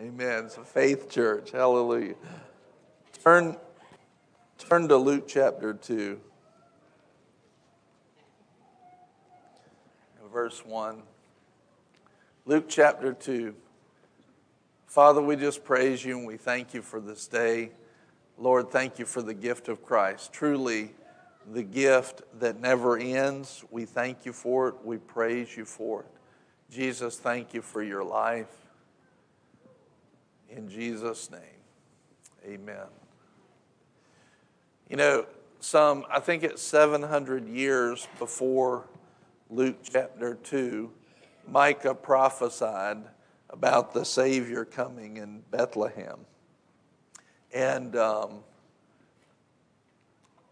Amen. It's a faith church. Hallelujah. Turn, turn to Luke chapter 2, verse 1. Luke chapter 2. Father, we just praise you and we thank you for this day. Lord, thank you for the gift of Christ. Truly, the gift that never ends. We thank you for it. We praise you for it. Jesus, thank you for your life. In Jesus' name, amen. You know, some, I think it's 700 years before Luke chapter 2, Micah prophesied about the Savior coming in Bethlehem. And um,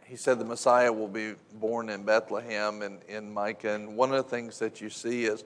he said the Messiah will be born in Bethlehem and in Micah. And one of the things that you see is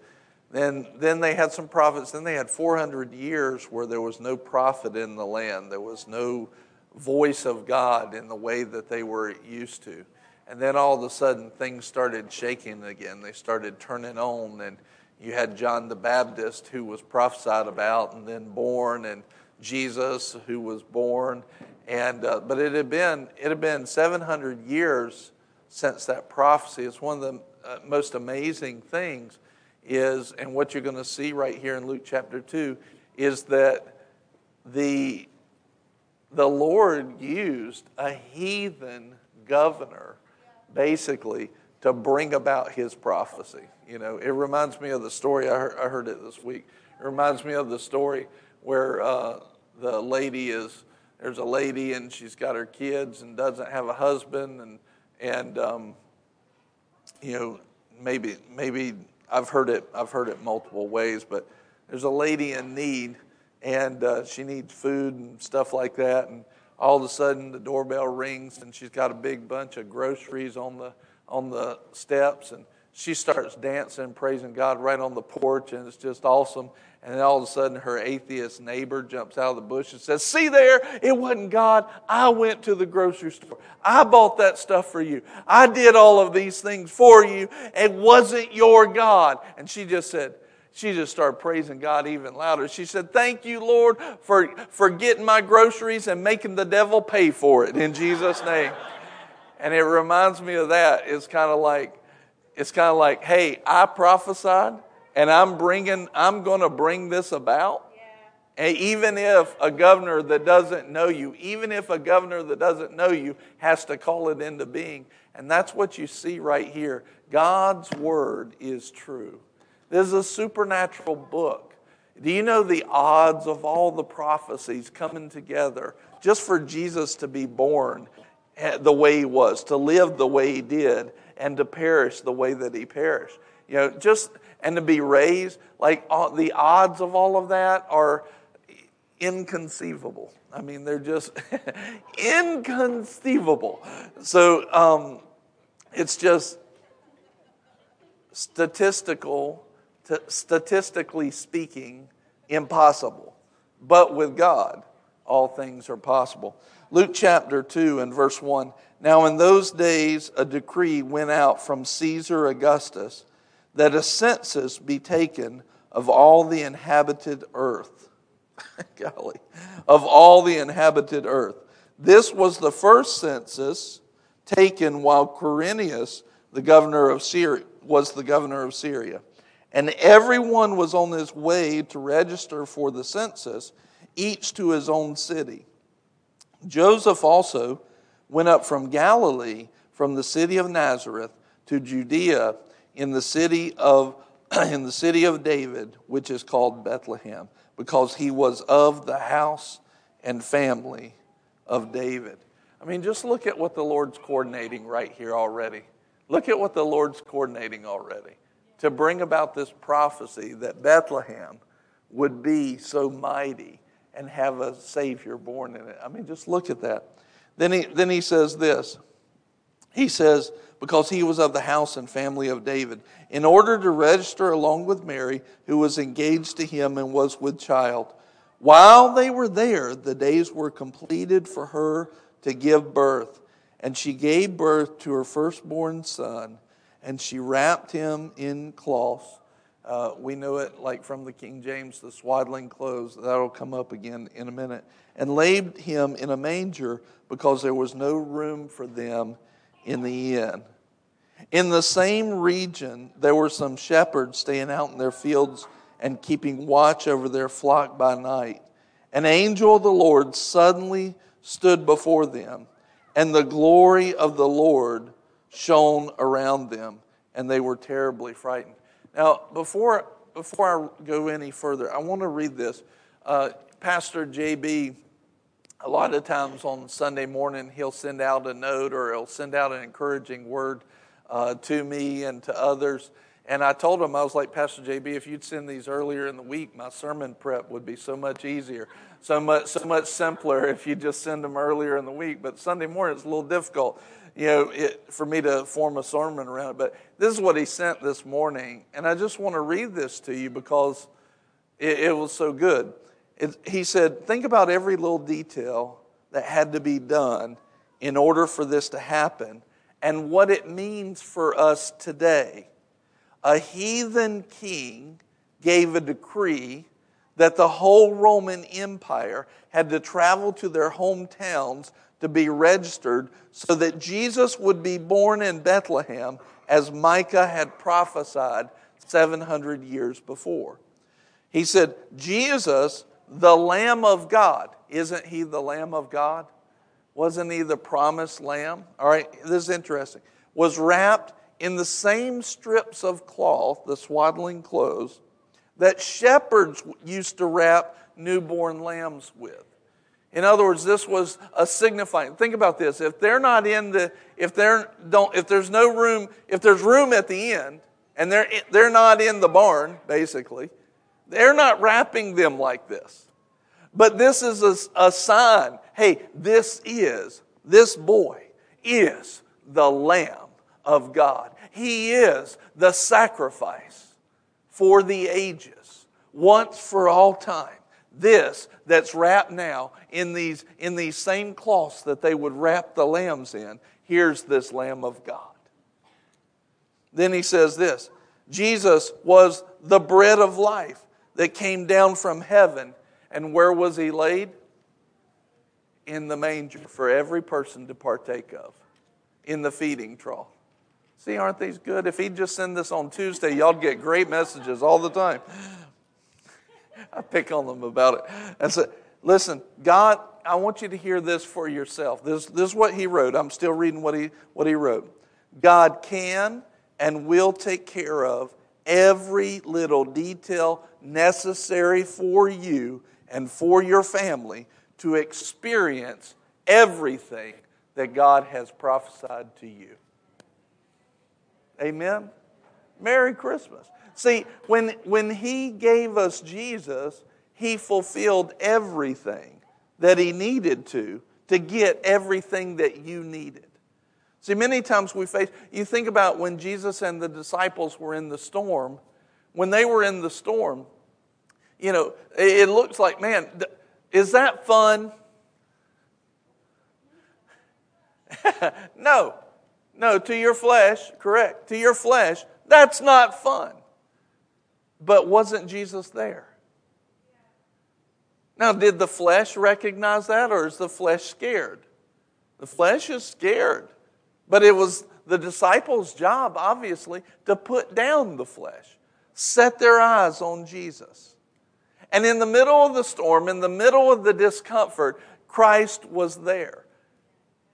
then, then they had some prophets. Then they had 400 years where there was no prophet in the land. There was no voice of God in the way that they were used to. And then all of a sudden, things started shaking again. They started turning on. And you had John the Baptist, who was prophesied about and then born, and Jesus, who was born. And, uh, but it had, been, it had been 700 years since that prophecy. It's one of the uh, most amazing things is, and what you're going to see right here in Luke chapter 2, is that the, the Lord used a heathen governor basically to bring about his prophecy. You know, it reminds me of the story, I heard, I heard it this week. It reminds me of the story where uh, the lady is, there's a lady and she's got her kids and doesn't have a husband and, and um, you know, maybe, maybe I've heard it. I've heard it multiple ways, but there's a lady in need, and uh, she needs food and stuff like that. And all of a sudden, the doorbell rings, and she's got a big bunch of groceries on the on the steps, and she starts dancing, praising God right on the porch, and it's just awesome. And then all of a sudden, her atheist neighbor jumps out of the bush and says, See there, it wasn't God. I went to the grocery store. I bought that stuff for you. I did all of these things for you. It wasn't your God. And she just said, she just started praising God even louder. She said, Thank you, Lord, for, for getting my groceries and making the devil pay for it in Jesus' name. And it reminds me of that. It's kind of like, it's kind of like, hey, I prophesied and I'm bringing, I'm going to bring this about. And even if a governor that doesn't know you, even if a governor that doesn't know you has to call it into being. And that's what you see right here. God's word is true. This is a supernatural book. Do you know the odds of all the prophecies coming together just for Jesus to be born eh, the way he was, to live the way he did, and to perish the way that he perished? You know, just and to be raised, like all, the odds of all of that are inconceivable. I mean, they're just inconceivable. So um, it's just statistical, t- statistically speaking, impossible. But with God, all things are possible. Luke chapter 2 and verse 1. Now, in those days, a decree went out from Caesar Augustus that a census be taken of all the inhabited earth. Golly, of all the inhabited earth. This was the first census taken while Quirinius, the governor of Syria, was the governor of Syria. And everyone was on his way to register for the census, each to his own city. Joseph also went up from Galilee, from the city of Nazareth, to Judea in the city of in the city of David, which is called Bethlehem, because he was of the house and family of David. I mean, just look at what the Lord's coordinating right here already. Look at what the Lord's coordinating already to bring about this prophecy that Bethlehem would be so mighty and have a Savior born in it. I mean, just look at that. Then he, then he says this. He says, because he was of the house and family of David, in order to register along with Mary, who was engaged to him and was with child. While they were there, the days were completed for her to give birth. And she gave birth to her firstborn son, and she wrapped him in cloths Uh, we know it like from the King James, the swaddling clothes. That'll come up again in a minute. And laid him in a manger because there was no room for them in the inn. In the same region, there were some shepherds staying out in their fields and keeping watch over their flock by night. An angel of the Lord suddenly stood before them, and the glory of the Lord shone around them, and they were terribly frightened. Now, before, before I go any further, I want to read this. Uh, Pastor JB, a lot of times on Sunday morning, he'll send out a note or he'll send out an encouraging word uh, to me and to others. And I told him, I was like, Pastor JB, if you'd send these earlier in the week, my sermon prep would be so much easier, so much, so much simpler if you just send them earlier in the week. But Sunday morning, it's a little difficult, you know, it, for me to form a sermon around it. But this is what he sent this morning. And I just want to read this to you because it, it was so good. It, he said, Think about every little detail that had to be done in order for this to happen and what it means for us today a heathen king gave a decree that the whole Roman Empire had to travel to their hometowns to be registered so that Jesus would be born in Bethlehem as Micah had prophesied 700 years before. He said, Jesus, the Lamb of God, isn't he the Lamb of God? Wasn't he the promised Lamb? All right, this is interesting. Was wrapped in the same strips of cloth, the swaddling clothes, that shepherds used to wrap newborn lambs with. In other words, this was a signifying. Think about this. If they're not in the, if they're don't, if there's no room, if there's room at the end, and they're they're not in the barn, basically, they're not wrapping them like this. But this is a, a sign. Hey, this is this boy is the Lamb of God. He is the sacrifice for the ages, once for all time. This that's wrapped now in these, in these same cloths that they would wrap the lambs in, here's this Lamb of God. Then he says this Jesus was the bread of life that came down from heaven. And where was he laid? In the manger for every person to partake of, in the feeding trough. See, aren't these good? If he'd just send this on Tuesday, y'all would get great messages all the time. I pick on them about it. And so, listen, God, I want you to hear this for yourself. This, this is what he wrote. I'm still reading what he, what he wrote. God can and will take care of every little detail necessary for you and for your family to experience everything that God has prophesied to you. Amen? Merry Christmas. See, when, when He gave us Jesus, He fulfilled everything that He needed to to get everything that you needed. See, many times we face, you think about when Jesus and the disciples were in the storm, when they were in the storm, you know, it looks like, man, is that fun? no. No, to your flesh, correct. To your flesh, that's not fun. But wasn't Jesus there? Now, did the flesh recognize that, or is the flesh scared? The flesh is scared. But it was the disciples' job, obviously, to put down the flesh, set their eyes on Jesus. And in the middle of the storm, in the middle of the discomfort, Christ was there.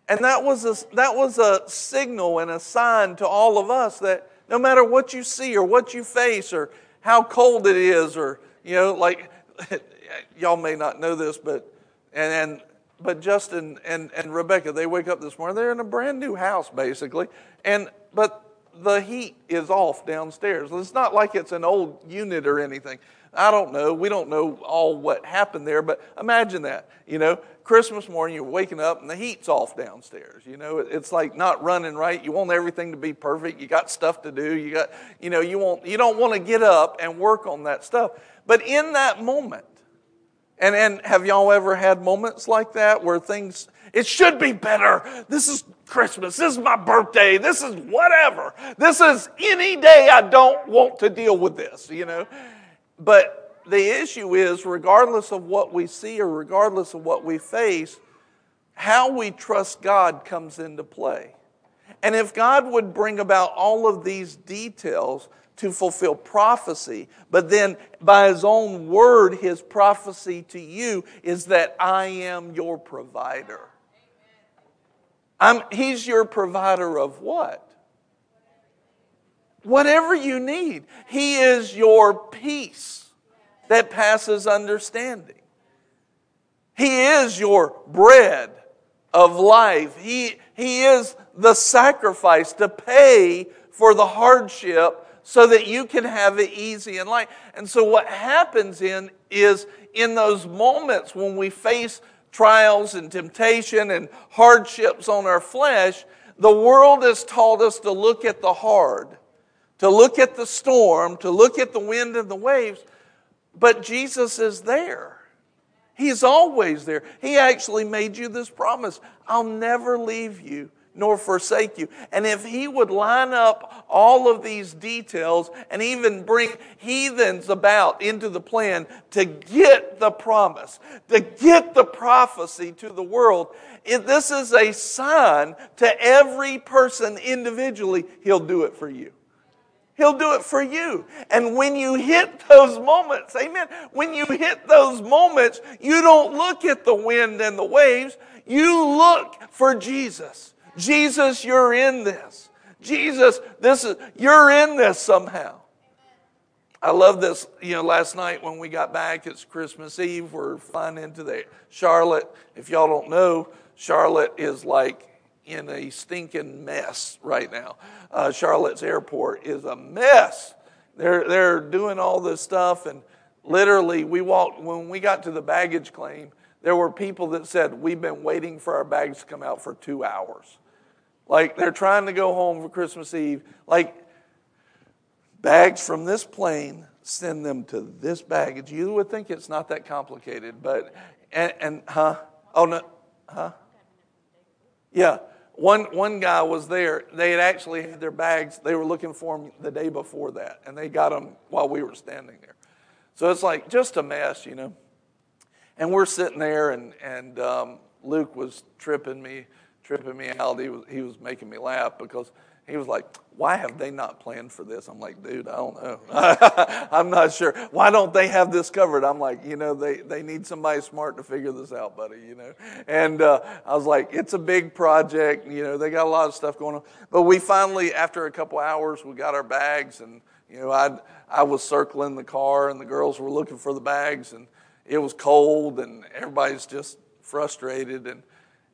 And that was, a, that was a signal and a sign to all of us that no matter what you see or what you face or how cold it is or, you know, like, y'all may not know this, but, and, and but Justin and, and Rebecca, they wake up this morning, they're in a brand new house basically, and, but the heat is off downstairs. It's not like it's an old unit or anything. I don't know. We don't know all what happened there, but imagine that. You know, Christmas morning, you're waking up and the heat's off downstairs. You know, it's like not running right. You want everything to be perfect. You got stuff to do. You got, you know, you want, you don't want to get up and work on that stuff. But in that moment, and, and have y'all ever had moments like that where things, it should be better. This is Christmas. This is my birthday. This is whatever. This is any day I don't want to deal with this, you know. But the issue is, regardless of what we see or regardless of what we face, how we trust God comes into play. And if God would bring about all of these details to fulfill prophecy, but then by His own word, His prophecy to you is that I am your provider. I'm, he's your provider of what? Whatever you need. He is your peace that passes understanding. He is your bread of life. He, he is the sacrifice to pay for the hardship so that you can have it easy in life. And so what happens in is in those moments when we face trials and temptation and hardships on our flesh, the world has taught us to look at the hard, to look at the storm, to look at the wind and the waves, but Jesus is there. He's always there. He actually made you this promise I'll never leave you nor forsake you. And if he would line up all of these details and even bring heathens about into the plan to get the promise, to get the prophecy to the world, this is a sign to every person individually, he'll do it for you. He'll do it for you. And when you hit those moments, amen, when you hit those moments, you don't look at the wind and the waves, you look for Jesus. Jesus, you're in this. Jesus, this is, you're in this somehow. I love this. You know, last night when we got back, it's Christmas Eve. We're flying into the Charlotte. If y'all don't know, Charlotte is like in a stinking mess right now. Uh, Charlotte's airport is a mess. They're they're doing all this stuff, and literally, we walked when we got to the baggage claim. There were people that said we've been waiting for our bags to come out for two hours. Like they're trying to go home for Christmas Eve. Like bags from this plane, send them to this baggage. You would think it's not that complicated, but and, and huh? Oh no, huh? Yeah. One, one guy was there. They had actually had their bags. They were looking for them the day before that, and they got them while we were standing there. So it's like just a mess, you know. And we're sitting there, and, and um, Luke was tripping me tripping me out. He was, he was making me laugh because he was like, Why have they not planned for this? I'm like, Dude, I don't know. I'm not sure. Why don't they have this covered? I'm like, You know, they, they need somebody smart to figure this out, buddy, you know. And uh, I was like, It's a big project. You know, they got a lot of stuff going on. But we finally, after a couple hours, we got our bags and, you know, I I was circling the car and the girls were looking for the bags and it was cold and everybody's just frustrated and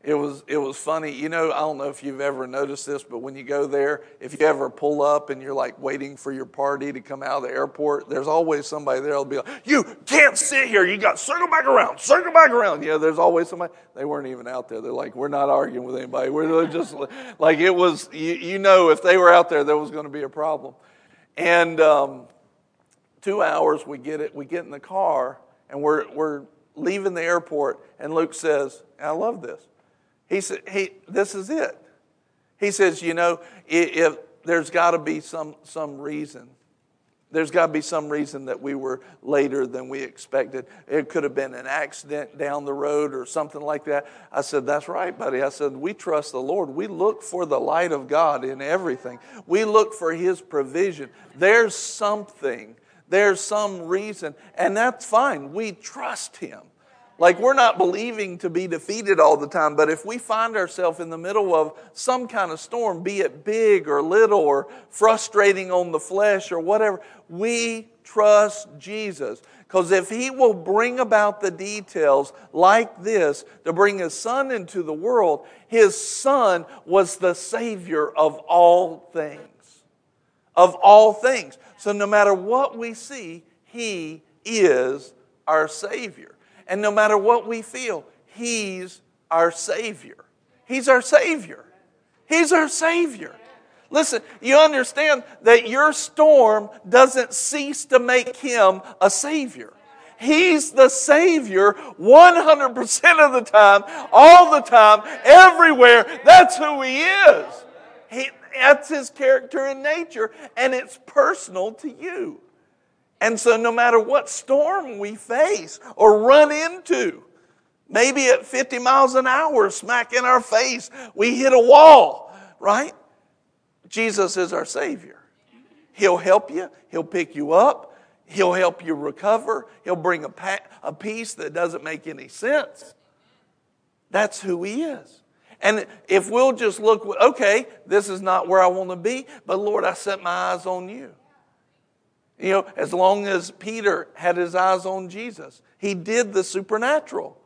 it was it was funny. You know, I don't know if you've ever noticed this, but when you go there, if you ever pull up and you're like waiting for your party to come out of the airport, there's always somebody there that'll be like, "You can't sit here. You got circle back around, circle back around." Know, there's always somebody. They weren't even out there. They're like, "We're not arguing with anybody. We're just like it was." You, you know, if they were out there, there was going to be a problem. And um, two hours, we get it. We get in the car and we're we're leaving the airport, and Luke says, "I love this." He said, hey, this is it. He says, you know, if there's got to be some, some reason. There's got to be some reason that we were later than we expected. It could have been an accident down the road or something like that. I said, That's right, buddy. I said, We trust the Lord. We look for the light of God in everything, we look for His provision. There's something, there's some reason, and that's fine. We trust Him. Like, we're not believing to be defeated all the time, but if we find ourselves in the middle of some kind of storm, be it big or little or frustrating on the flesh or whatever, we trust Jesus. Because if He will bring about the details like this to bring His Son into the world, His Son was the Savior of all things. Of all things. So no matter what we see, He is our Savior. And no matter what we feel, He's our Savior. He's our Savior. He's our Savior. Listen, you understand that your storm doesn't cease to make Him a Savior. He's the Savior 100% of the time, all the time, everywhere. That's who He is. He, that's His character and nature, and it's personal to you. And so, no matter what storm we face or run into, maybe at 50 miles an hour, smack in our face, we hit a wall, right? Jesus is our Savior. He'll help you, He'll pick you up, He'll help you recover, He'll bring a, pa- a peace that doesn't make any sense. That's who He is. And if we'll just look, okay, this is not where I want to be, but Lord, I set my eyes on you. You know, as long as Peter had his eyes on Jesus, he did the supernatural.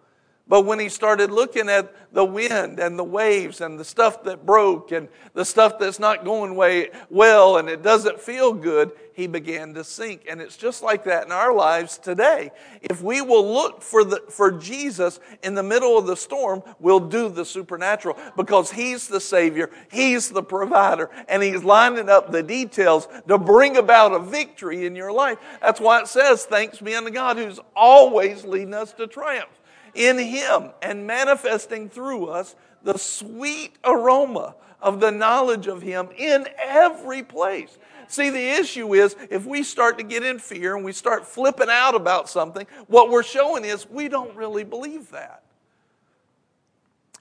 But when he started looking at the wind and the waves and the stuff that broke and the stuff that's not going way well and it doesn't feel good, he began to sink. And it's just like that in our lives today. If we will look for the for Jesus in the middle of the storm, we'll do the supernatural because he's the savior, he's the provider, and he's lining up the details to bring about a victory in your life. That's why it says, "Thanks be unto God who's always leading us to triumph." In Him and manifesting through us the sweet aroma of the knowledge of Him in every place. See, the issue is if we start to get in fear and we start flipping out about something, what we're showing is we don't really believe that.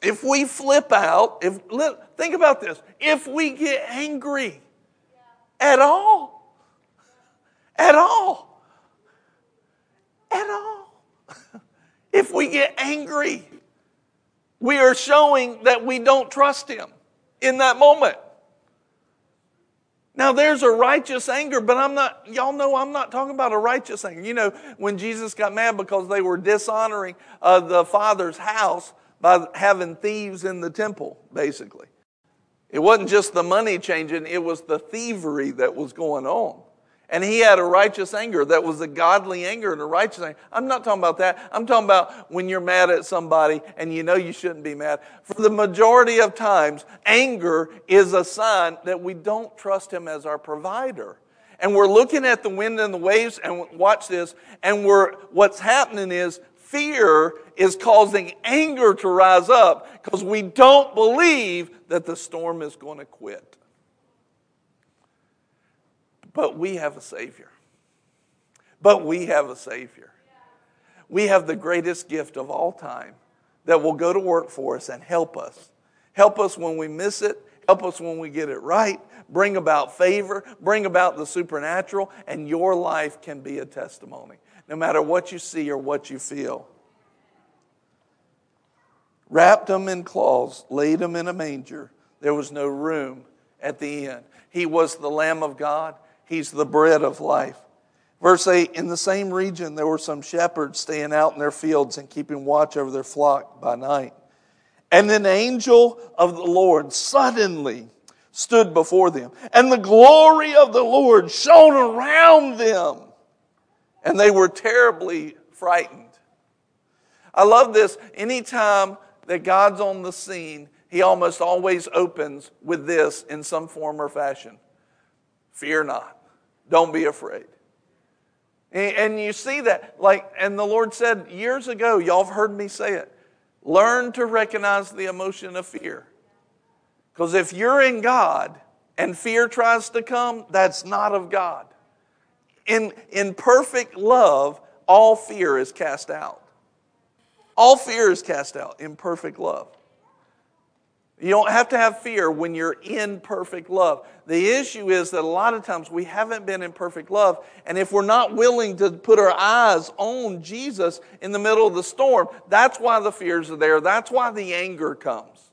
If we flip out, if think about this, if we get angry at all, at all, at all, if we get angry, we are showing that we don't trust Him in that moment. Now, there's a righteous anger, but I'm not, y'all know I'm not talking about a righteous anger. You know, when Jesus got mad because they were dishonoring uh, the Father's house by having thieves in the temple, basically. It wasn't just the money changing, it was the thievery that was going on. And he had a righteous anger that was a godly anger and a righteous anger. I'm not talking about that. I'm talking about when you're mad at somebody and you know you shouldn't be mad. For the majority of times, anger is a sign that we don't trust him as our provider. And we're looking at the wind and the waves and watch this and we're what's happening is fear is causing anger to rise up because we don't believe that the storm is going to quit. But we have a Savior. But we have a Savior. We have the greatest gift of all time that will go to work for us and help us. Help us when we miss it, help us when we get it right, bring about favor, bring about the supernatural, and your life can be a testimony, no matter what you see or what you feel. Wrapped him in cloths, laid him in a manger. There was no room at the inn. He was the Lamb of God. He's the bread of life. Verse 8 In the same region, there were some shepherds staying out in their fields and keeping watch over their flock by night. And an angel of the Lord suddenly stood before them, and the glory of the Lord shone around them, and they were terribly frightened. I love this. Anytime that God's on the scene, He almost always opens with this in some form or fashion Fear not. Don't be afraid. And you see that, like, and the Lord said years ago, y'all have heard me say it learn to recognize the emotion of fear. Because if you're in God and fear tries to come, that's not of God. In, in perfect love, all fear is cast out. All fear is cast out in perfect love. You don't have to have fear when you're in perfect love. The issue is that a lot of times we haven't been in perfect love, and if we're not willing to put our eyes on Jesus in the middle of the storm, that's why the fears are there. That's why the anger comes.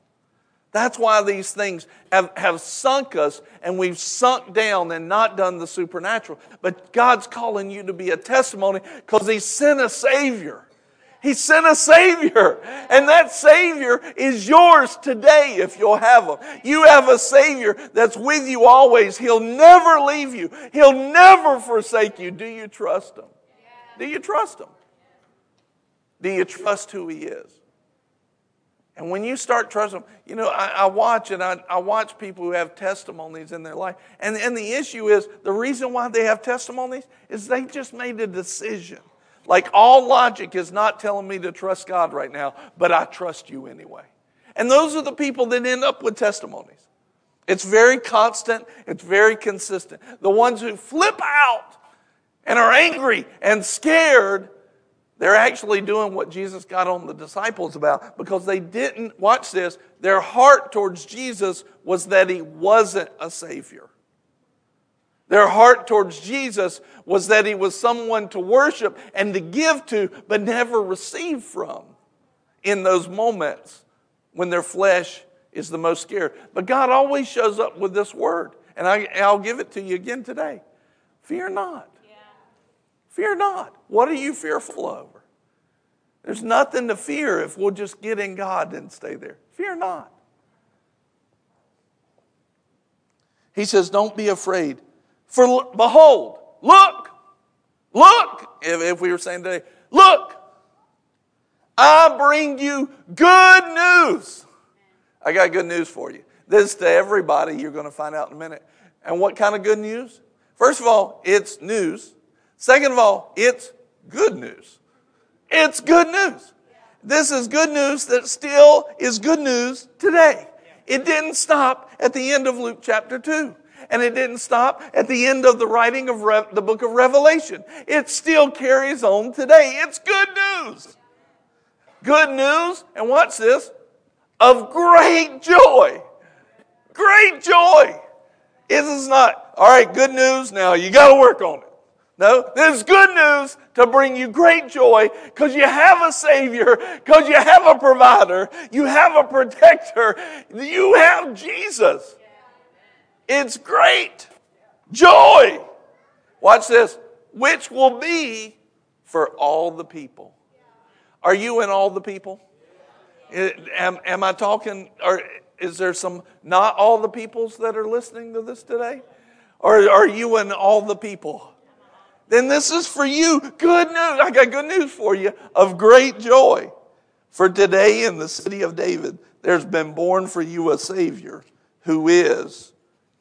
That's why these things have, have sunk us and we've sunk down and not done the supernatural. But God's calling you to be a testimony because He sent a Savior. He sent a Savior, and that Savior is yours today if you'll have Him. You have a Savior that's with you always. He'll never leave you, He'll never forsake you. Do you trust Him? Do you trust Him? Do you trust who He is? And when you start trusting you know, I, I watch and I, I, watch people who have testimonies in their life. And, and the issue is the reason why they have testimonies is they just made a decision Like all logic is not telling me to trust God right now, but I trust you anyway. And those are the people that end up with testimonies. It's very constant, it's very consistent. The ones who flip out and are angry and scared, they're actually doing what Jesus got on the disciples about because they didn't, watch this, their heart towards Jesus was that he wasn't a Savior. Their heart towards Jesus was that he was someone to worship and to give to, but never receive from in those moments when their flesh is the most scared. But God always shows up with this word. And I, will give it to you again today. Fear not. Yeah. Fear not. What are you fearful over? There's nothing to fear if we'll just get in God and stay there. Fear not. He says, Don't be afraid. For behold, look, look, if, if we were saying today, look, I bring you good news. I got good news for you. This to everybody, you're going to find out in a minute. And what kind of good news? First of all, it's news. Second of all, it's good news. It's good news. This is good news that still is good news today. It didn't stop at the end of Luke chapter 2. And it didn't stop at the end of the writing of Re- the book of Revelation. It still carries on today. It's good news. Good news, and watch this, of great joy. Great joy. It is not, all right, good news, now you got to work on it. No, this is good news to bring you great joy because you have a Savior, because you have a provider, you have a protector, you have Jesus. It's great. Joy. Watch this. Which will be for all the people. Are you in all the people? Am, am I talking, or is there some, not all the peoples that are listening to this today? Or are you in all the people? Then this is for you. Good news. I got good news for you of great joy. For today in the city of David, there's been born for you a Savior who is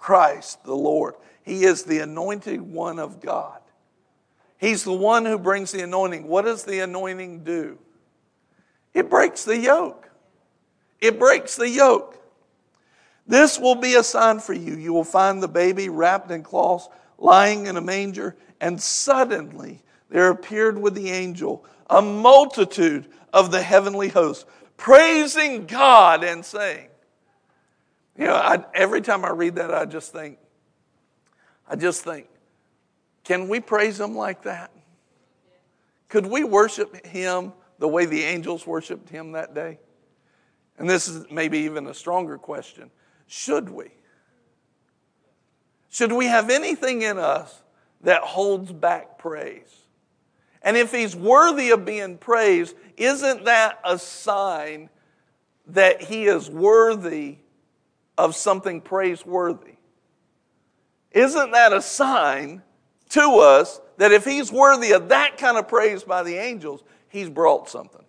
Christ the Lord. He is the anointed one of God. He's the one who brings the anointing. What does the anointing do? It breaks the yoke. It breaks the yoke. This will be a sign for you. You will find the baby wrapped in cloths, lying in a manger, and suddenly there appeared with the angel a multitude of the heavenly hosts, praising God and saying, you know, I, every time I read that, I just think, I just think, can we praise Him like that? Could we worship Him the way the angels worshiped Him that day? And this is maybe even a stronger question. Should we? Should we have anything in us that holds back praise? And if he's worthy of being praised, isn't that a sign that he is worthy of something praiseworthy. Isn't that a sign to us that if he's worthy of that kind of praise by the angels, he's brought something?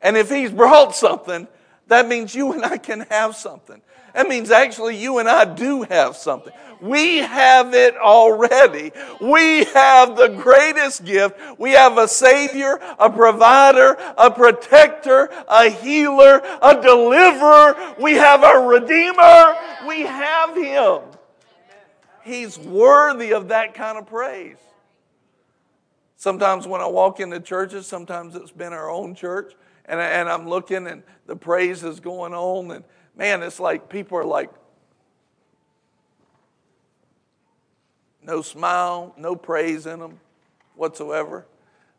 And if he's brought something, that means you and I can have something. That means actually you and I do have something. We have it already. We have the greatest gift. We have a Savior, a provider, a protector, a healer, a deliverer. We have a Redeemer. We have Him. He's worthy of that kind of praise. Sometimes when I walk into churches, sometimes it's been our own church, and, and I'm looking and the praise is going on, and man, it's like people are like, no smile, no praise in them whatsoever.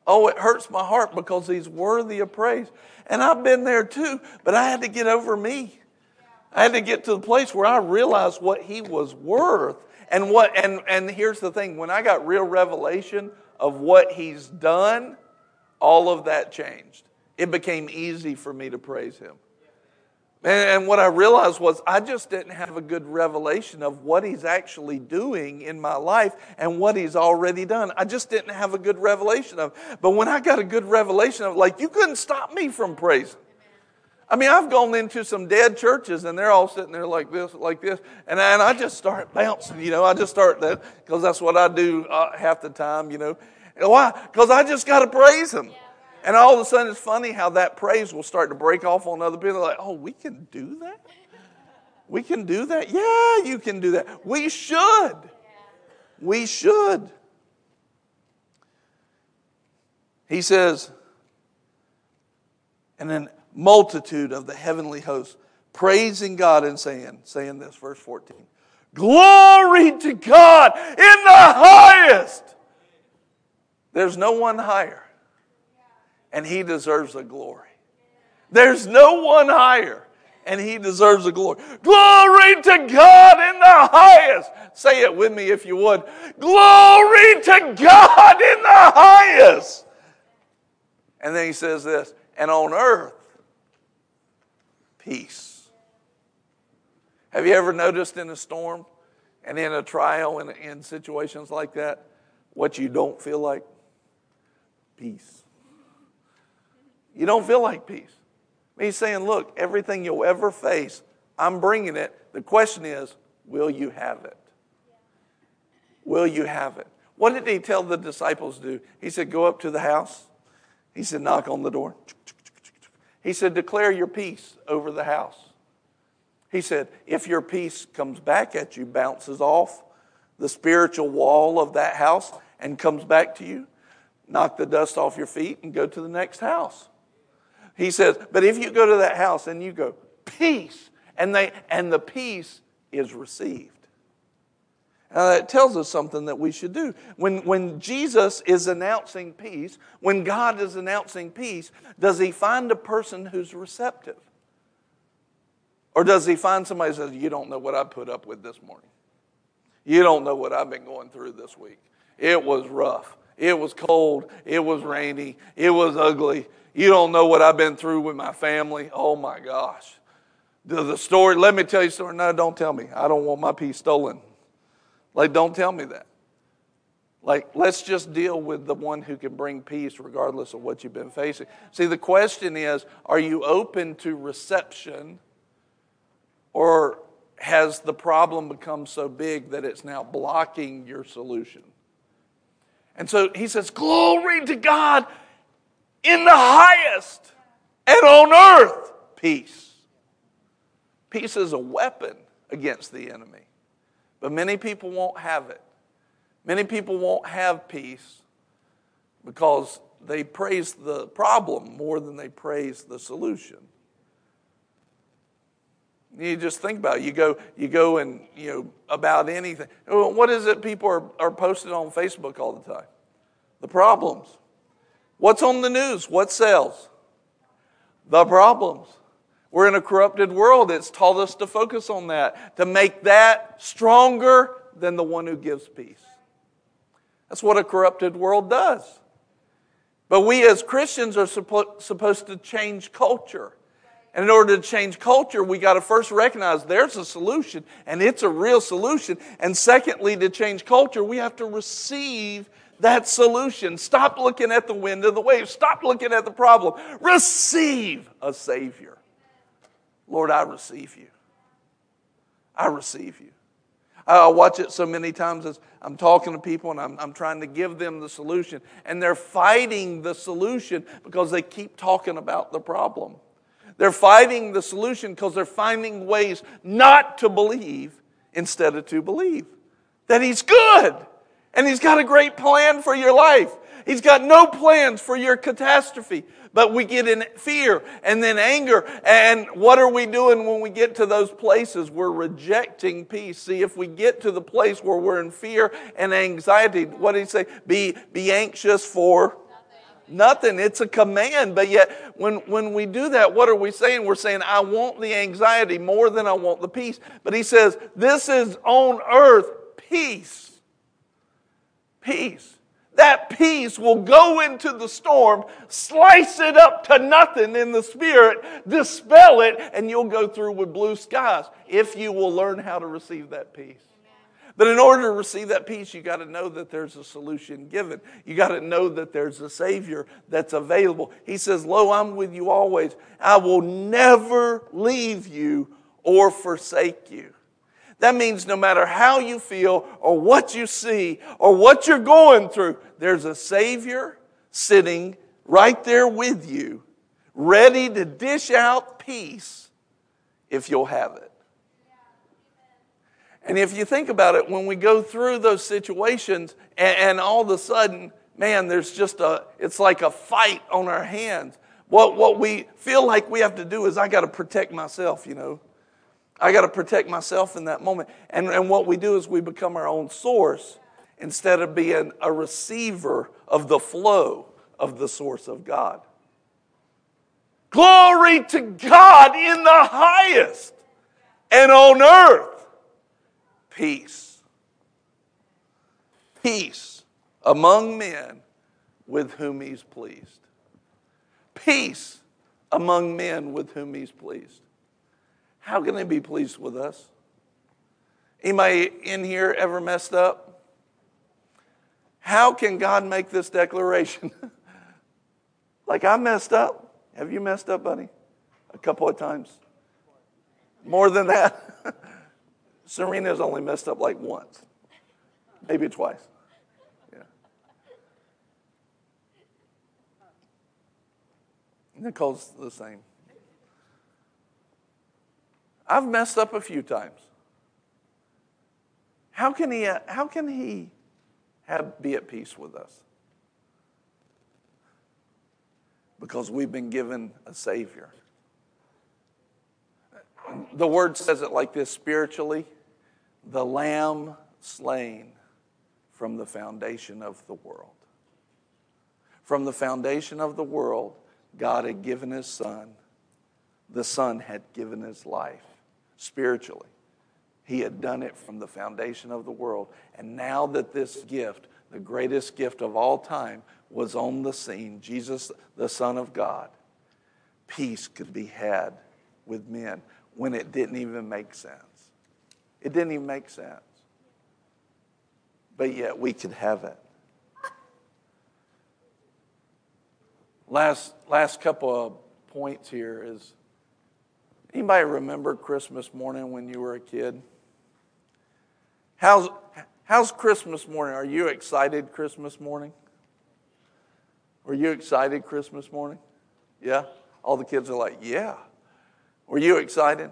Oh, it hurts my heart because he's worthy of praise. And I've been there too, but I had to get over me. I had to get to the place where I realized what he was worth. And what and, and here's the thing, when I got real revelation of what he's done, all of that changed. It became easy for me to praise him. And what I realized was I just didn't have a good revelation of what he's actually doing in my life and what he's already done. I just didn't have a good revelation of. But when I got a good revelation of, like, you couldn't stop me from praising. I mean, I've gone into some dead churches and they're all sitting there like this, like this, and I, and I just start bouncing, you know. I just start that because that's what I do uh, half the time, you know. Why? Because I just got to praise Him. And all of a sudden, it's funny how that praise will start to break off on other people. Like, oh, we can do that? We can do that? Yeah, you can do that. We should. We should. He says, and then multitude of the heavenly hosts praising God and saying, saying this, verse 14, Glory to God in the highest. There's no one higher, and he deserves the glory. There's no one higher, and he deserves the glory. Glory to God in the highest. Say it with me if you would. Glory to God in the highest. And then he says this, and on earth, peace. Have you ever noticed in a storm and in a trial and in situations like that what you don't feel like? Peace. You don't feel like peace. He's saying, look, everything you'll ever face, I'm bringing it. The question is, will you have it? Will you have it? What did he tell the disciples to do? He said, go up to the house he said, knock on the door. He said, declare your peace over the house. He said, if your peace comes back at you, bounces off the spiritual wall of that house and comes back to you, knock the dust off your feet and go to the next house. He says, but if you go to that house and you go, peace, and they and the peace is received. Uh, it tells us something that we should do. When, when Jesus is announcing peace, when God is announcing peace, does he find a person who's receptive? Or does he find somebody who says, You don't know what I put up with this morning? You don't know what I've been going through this week. It was rough. It was cold. It was rainy. It was ugly. You don't know what I've been through with my family. Oh my gosh. The, the story, let me tell you a story. No, don't tell me. I don't want my peace stolen. Like, don't tell me that. Like, let's just deal with the one who can bring peace regardless of what you've been facing. See, the question is are you open to reception, or has the problem become so big that it's now blocking your solution? And so he says, Glory to God in the highest, and on earth, peace. Peace is a weapon against the enemy. But many people won't have it. Many people won't have peace because they praise the problem more than they praise the solution. You just think about it. You go, you go and, you know, about anything. What is it people are, are posting on Facebook all the time? The problems. What's on the news? What sells? The problems. We're in a corrupted world. It's taught us to focus on that, to make that stronger than the one who gives peace. That's what a corrupted world does. But we as Christians are suppo- supposed to change culture. And in order to change culture, we got to first recognize there's a solution, and it's a real solution. And secondly, to change culture, we have to receive that solution. Stop looking at the wind and the waves. Stop looking at the problem. Receive a Savior. Lord, I receive you. I receive you. I watch it so many times as I'm talking to people and I'm, I'm trying to give them the solution. And they're fighting the solution because they keep talking about the problem. They're fighting the solution because they're finding ways not to believe instead of to believe. That He's good and He's got a great plan for your life. He's got no plans for your catastrophe. But we get in fear and then anger. And what are we doing when we get to those places? We're rejecting peace. See, if we get to the place where we're in fear and anxiety, what did he say? Be, be anxious for nothing. It's a command. But yet, when, when we do that, what are we saying? We're saying, I want the anxiety more than I want the peace. But he says, This is on earth peace. Peace that peace will go into the storm, slice it up to nothing in the spirit, dispel it, and you'll go through with blue skies if you will learn how to receive that peace. But in order to receive that peace, you got to know that there's a solution given. You got to know that there's a Savior that's available. He says, Lo, I'm with you always. I will never leave you or forsake you. That means no matter how you feel or what you see or what you're going through, there's a Savior sitting right there with you, ready to dish out peace if you'll have it. And if you think about it, when we go through those situations and, and, all of a sudden, man, there's just a, it's like a fight on our hands. What, what we feel like we have to do is, I got to protect myself, you know. I got to protect myself in that moment. And, and what we do is we become our own source instead of being a receiver of the flow of the source of God. Glory to God in the highest and on earth, peace. Peace among men with whom he's pleased. Peace among men with whom he's pleased. How can they be pleased with us? Anybody in here ever messed up? How can God make this declaration? like I messed up. Have you messed up, buddy? A couple of times. More than that? Serena's only messed up like once, maybe twice. Yeah. Nicole's the same. I've messed up a few times. How can he, uh, how can he have, be at peace with us? Because we've been given a Savior. The word says it like this spiritually the Lamb slain from the foundation of the world. From the foundation of the world, God had given His Son. The Son had given His life spiritually. He had done it from the foundation of the world. And now that this gift, the greatest gift of all time, was on the scene, Jesus, the Son of God, peace could be had with men when it didn't even make sense. It didn't even make sense. But yet we could have it. Last, last couple of points here is Anybody remember Christmas morning when you were a kid? How's, how's Christmas morning? Are you excited Christmas morning? Were you excited Christmas morning? Yeah? All the kids are like, yeah. Were you excited?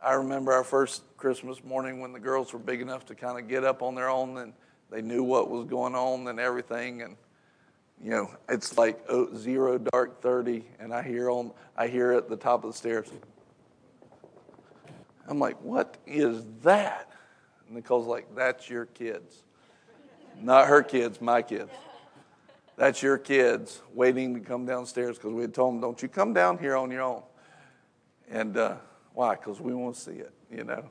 I remember our first Christmas morning when the girls were big enough to kind of get up on their own and they knew what was going on and everything. And you know, it's like oh, zero dark thirty, and I hear on I hear at the top of the stairs. I'm like, what is that? And Nicole's like, that's your kids, not her kids, my kids. That's your kids waiting to come downstairs because we had told them, don't you come down here on your own. And uh, why? Because we want to see it, you know.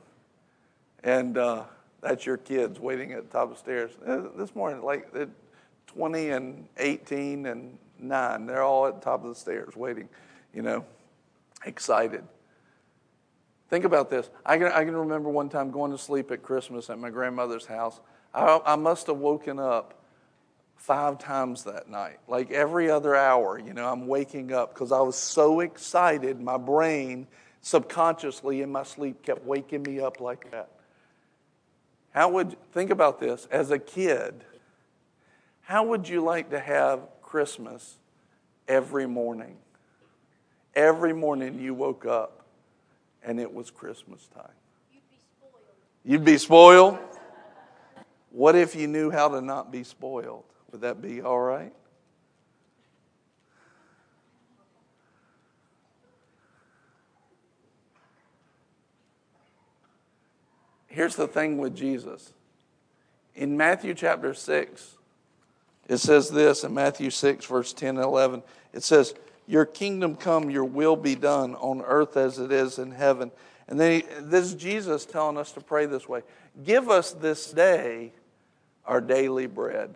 And uh, that's your kids waiting at the top of the stairs. Uh, this morning, like it, 20 and 18 and 9. They're all at the top of the stairs waiting, you know, excited. Think about this. I can, I can remember one time going to sleep at Christmas at my grandmother's house. I, I must have woken up five times that night, like every other hour. You know, I'm waking up because I was so excited. My brain subconsciously in my sleep kept waking me up like that. How would, think about this, as a kid, how would you like to have Christmas every morning? Every morning you woke up and it was Christmas time. You'd be spoiled. You'd be spoiled? What if you knew how to not be spoiled? Would that be all right? Here's the thing with Jesus. In Matthew chapter 6, it says this in Matthew 6, verse 10 and 11. It says, Your kingdom come, your will be done on earth as it is in heaven. And then he, this is Jesus telling us to pray this way Give us this day our daily bread.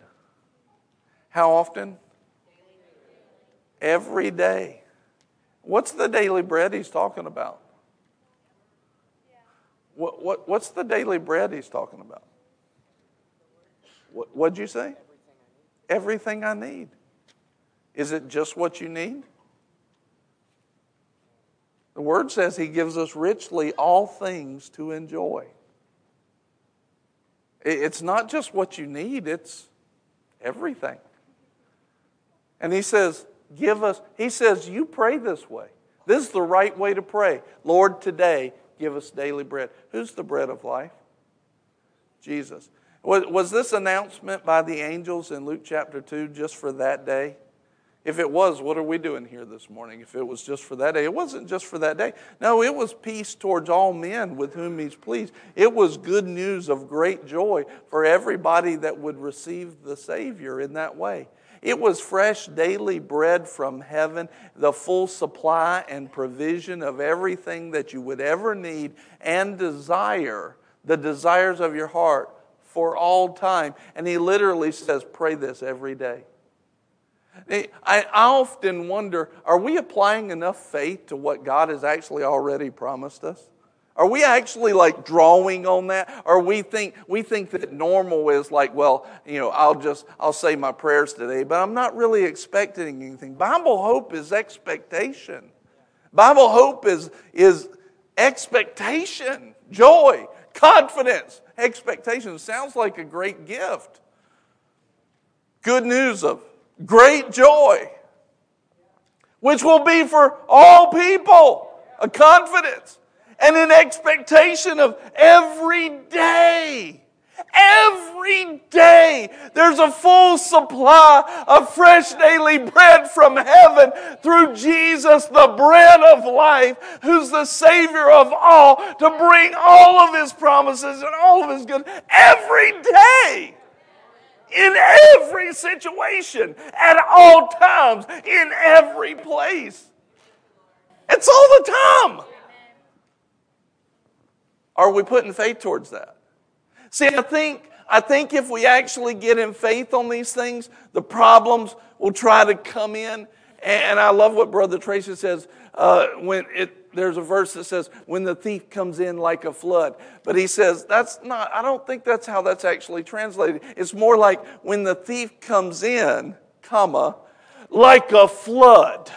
How often? Every day. What's the daily bread he's talking about? What, what, what's the daily bread he's talking about? What, what'd you say? Everything I need. Is it just what you need? The word says he gives us richly all things to enjoy. It's not just what you need, it's everything. And he says, Give us, he says, you pray this way. This is the right way to pray. Lord, today, give us daily bread. Who's the bread of life? Jesus. Was, was this announcement by the angels in Luke chapter 2 just for that day? If it was, what are we doing here this morning? If it was just for that day, it wasn't just for that day. No, it was peace towards all men with whom he's pleased. It was good news of great joy for everybody that would receive the Savior in that way. It was fresh daily bread from heaven, the full supply and provision of everything that you would ever need and desire, the desires of your heart for all time. And he literally says, Pray this every day. I often wonder are we applying enough faith to what God has actually already promised us? Are we actually like drawing on that? Or we think we think that normal is like, well, you know, I'll just I'll say my prayers today, but I'm not really expecting anything. Bible hope is expectation. Bible hope is is expectation, joy, confidence, expectation. Sounds like a great gift. Good news of great joy, which will be for all people, a confidence and an expectation of every day. Every day, there's a full supply of fresh daily bread from heaven through Jesus, the bread of life, who's the Savior of all, to bring all of His promises and all of His good every day in every situation, at all times, in every place. It's all the time. Are we putting faith towards that? See, I think, I think if we actually get in faith on these things, the problems will try to come in. And I love what Brother Tracy says uh, when it there's a verse that says, when the thief comes in like a flood. But he says, that's not, I don't think that's how that's actually translated. It's more like when the thief comes in, comma, like a flood,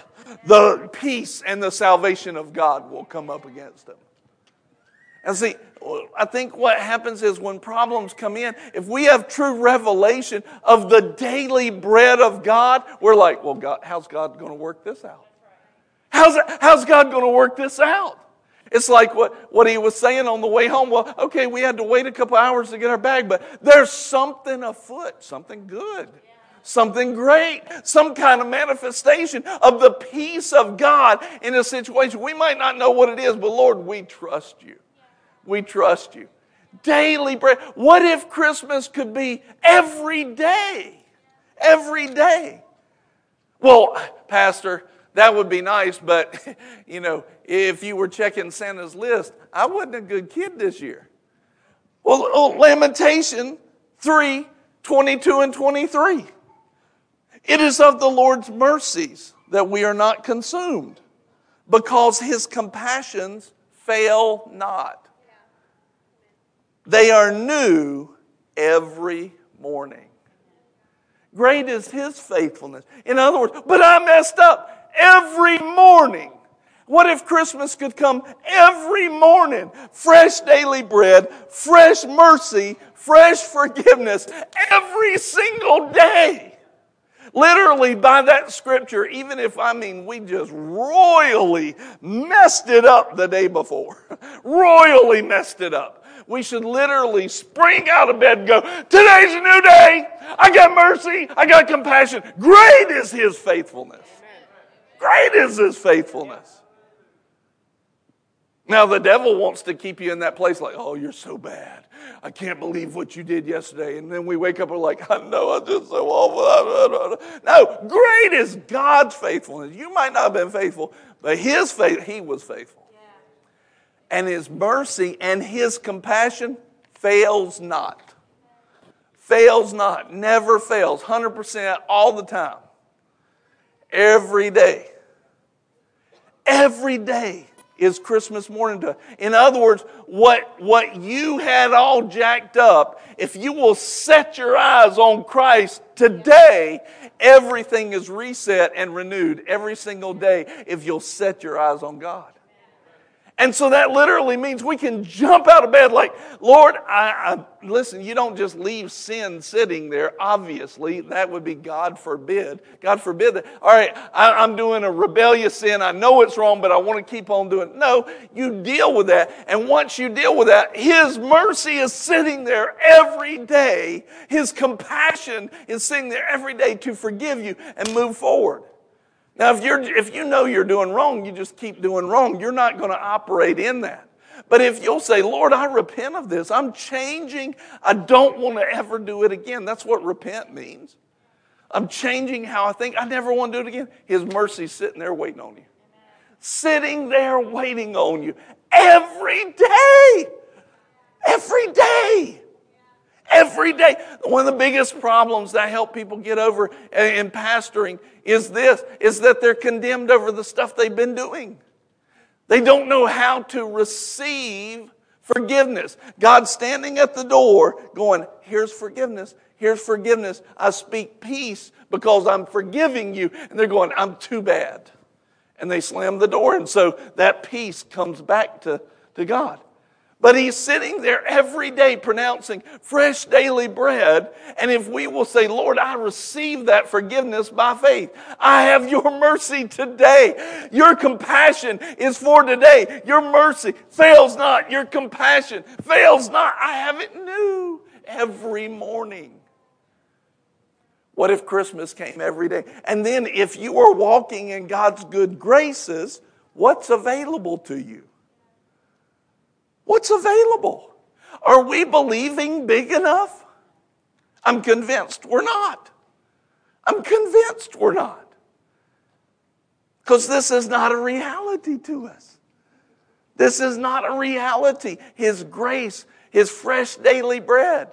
the peace and the salvation of God will come up against him. And see, I think what happens is when problems come in, if we have true revelation of the daily bread of God, we're like, well, God, how's God going to work this out? How's, how's God going to work this out? It's like what, what he was saying on the way home. Well, okay, we had to wait a couple hours to get our bag, but there's something afoot, something good, something great, some kind of manifestation of the peace of God in a situation. We might not know what it is, but Lord, we trust you. We trust you. Daily bread. What if Christmas could be every day? Every day. Well, Pastor, that would be nice, but you know, if you were checking Santa's list, I wasn't a good kid this year. Well, oh, Lamentation 3 22 and 23. It is of the Lord's mercies that we are not consumed, because his compassions fail not. They are new every morning. Great is his faithfulness. In other words, but I messed up every morning. What if Christmas could come every morning? Fresh daily bread, fresh mercy, fresh forgiveness every single day. Literally, by that scripture, even if I mean we just royally messed it up the day before, royally messed it up, we should literally spring out of bed and go, Today's a new day. I got mercy. I got compassion. Great is his faithfulness. Great is his faithfulness. Now, the devil wants to keep you in that place like, oh, you're so bad. I can't believe what you did yesterday. And then we wake up and we're like, I know I did so awful. No, great is God's faithfulness. You might not have been faithful, but his faith, he was faithful. And his mercy and his compassion fails not. Fails not, never fails, 100% all the time every day. Every day is Christmas morning to. In other words, what, what you had all jacked up, if you will set your eyes on Christ today, everything is reset and renewed every single day if you'll set your eyes on God. And so that literally means we can jump out of bed like, Lord, I, I, listen, you don't just leave sin sitting there. Obviously, that would be God forbid. God forbid that. All right, I, I'm doing a rebellious sin. I know it's wrong, but I want to keep on doing it. No, you deal with that. And once you deal with that, His mercy is sitting there every day. His compassion is sitting there every day to forgive you and move forward. Now, if, you're, if you know you're doing wrong, you just keep doing wrong. You're not going to operate in that. But if you'll say, Lord, I repent of this, I'm changing, I don't want to ever do it again. That's what repent means. I'm changing how I think. I never want to do it again. His mercy's sitting there waiting on you. Sitting there waiting on you every day. Every day. Every day. One of the biggest problems that I help people get over in pastoring is this, is that they're condemned over the stuff they've been doing. They don't know how to receive forgiveness. God's standing at the door going, here's forgiveness. Here's forgiveness. I speak peace because I'm forgiving you. And they're going, I'm too bad. And they slam the door. And so that peace comes back to, to God. But he's sitting there every day pronouncing fresh daily bread. And if we will say, Lord, I receive that forgiveness by faith. I have your mercy today. Your compassion is for today. Your mercy fails not. Your compassion fails not. I have it new every morning. What if Christmas came every day? And then if you are walking in God's good graces, what's available to you? What's available? Are we believing big enough? I'm convinced we're not. I'm convinced we're not. Because this is not a reality to us. This is not a reality. His grace, His fresh daily bread.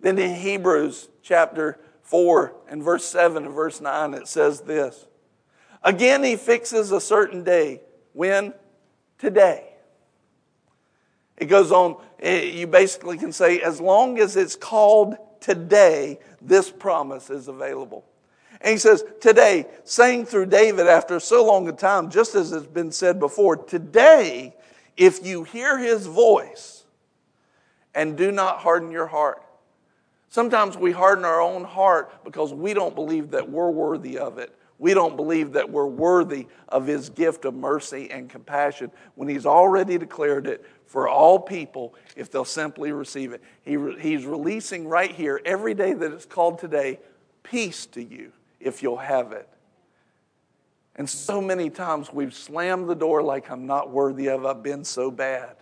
Then in Hebrews chapter 4 and verse 7 and verse 9, it says this Again, He fixes a certain day. When? Today. It goes on, eh, you basically can say, as long as it's called today, this promise is available. And he says, today, saying through David after so long a time, just as it's been said before, today, if you hear his voice and do not harden your heart. Sometimes we harden our own heart because we don't believe that we're worthy of it. We don't believe that we're worthy of his gift of mercy and compassion when he's already declared it for all people if they'll simply receive it. He re- he's releasing right here, every day that it's called today, peace to you if you'll have it. And so many times we've slammed the door like I'm not worthy of, I've been so bad.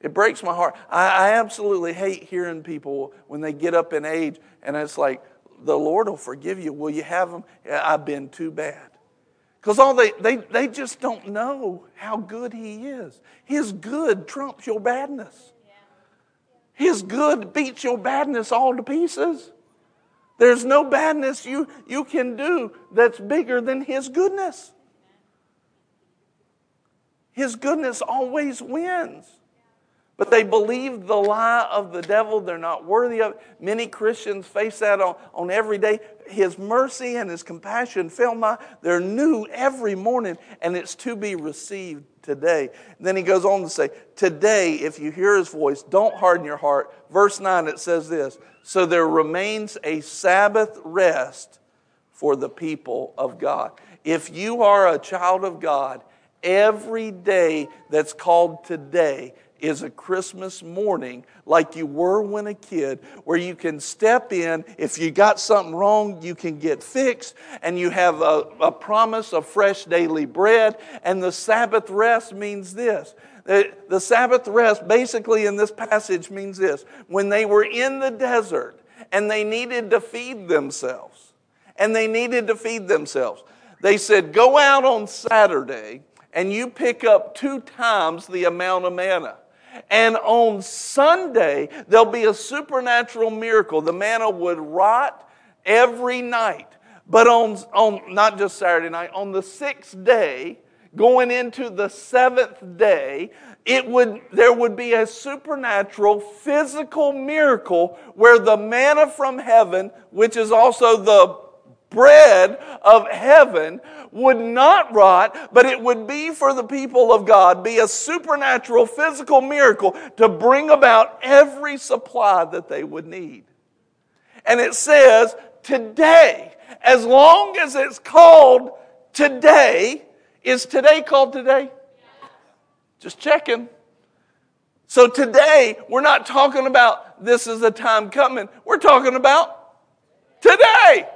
It breaks my heart. I, I absolutely hate hearing people when they get up in age and it's like, the Lord will forgive you. Will you have them? I've been too bad. Because all they, they, they just don't know how good He is. His good trumps your badness. His good beats your badness all to pieces. There's no badness you, you can do that's bigger than His goodness. His goodness always wins. But they believe the lie of the devil. They're not worthy of it. Many Christians face that on, on every day. His mercy and his compassion fail not. They're new every morning, and it's to be received today. And then he goes on to say, Today, if you hear his voice, don't harden your heart. Verse 9, it says this So there remains a Sabbath rest for the people of God. If you are a child of God, every day that's called today is a Christmas morning like you were when a kid, where you can step in. If you got something wrong, you can get fixed, and you have a, a promise of fresh daily bread. And the Sabbath rest means this. The Sabbath rest, basically, in this passage, means this. When they were in the desert and they needed to feed themselves, and they needed to feed themselves, they said, Go out on Saturday and you pick up two times the amount of manna. And on Sunday, there'll be a supernatural miracle. The manna would rot every night. But on, on not just Saturday night, on the sixth day, going into the seventh day, it would, there would be a supernatural physical miracle where the manna from heaven, which is also the bread of heaven would not rot, but it would be for the people of God, be a supernatural physical miracle to bring about every supply that they would need. And it says, today, as long as it's called today, is today called today? Just checking. So today, we're not talking about this is a time coming. We're talking about today.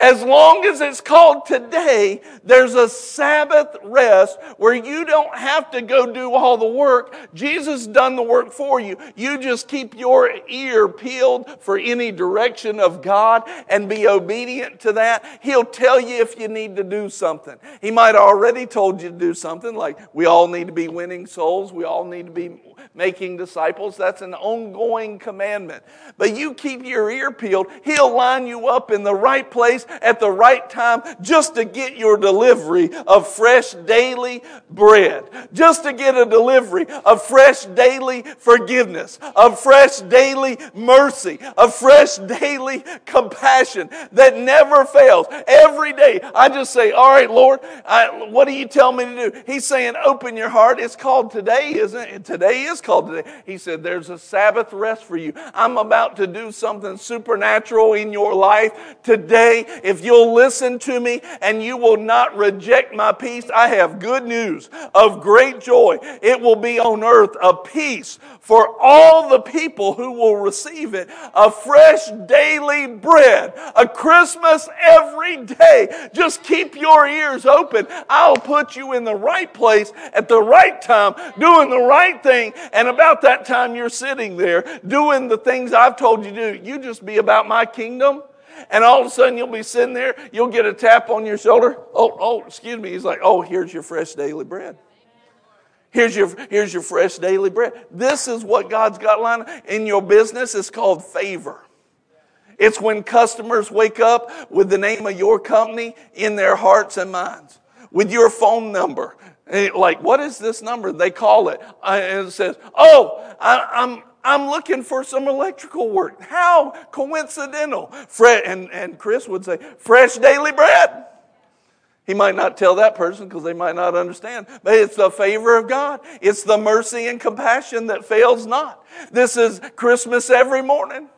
As long as it's called today, there's a Sabbath rest where you don't have to go do all the work. Jesus done the work for you. You just keep your ear peeled for any direction of God and be obedient to that. He'll tell you if you need to do something. He might already told you to do something like we all need to be winning souls. We all need to be making disciples. That's an ongoing commandment. But you keep your ear peeled. He'll line you up in the right place at the right time just to get your delivery of fresh daily bread. Just to get a delivery of fresh daily forgiveness, of fresh daily mercy, of fresh daily compassion that never fails. Every day, I just say, All right, Lord, I, what do you tell me to do? He's saying, Open your heart. It's called today, isn't it? Today is called today. He said, There's a Sabbath rest for you. I'm about to do something supernatural in your life today. If you'll listen to me and you will not reject my peace, I have good news of great joy. It will be on earth a peace for all the people who will receive it. A fresh daily bread, a Christmas every day. Just keep your ears open. I'll put you in the right place at the right time, doing the right thing. And about that time you're sitting there doing the things I've told you to do. You just be about my kingdom. And all of a sudden you'll be sitting there, you'll get a tap on your shoulder. Oh, oh, excuse me. He's like, oh, here's your fresh daily bread. Here's your, here's your fresh daily bread. This is what God's got lined in your business. It's called favor. It's when customers wake up with the name of your company in their hearts and minds, with your phone number. Like, what is this number? They call it. Uh, and it says, Oh, I, I'm, I'm looking for some electrical work. How coincidental. Fred, and, and Chris would say, fresh daily bread. He might not tell that person because they might not understand. But it's the favor of God. It's the mercy and compassion that fails not. This is Christmas every morning.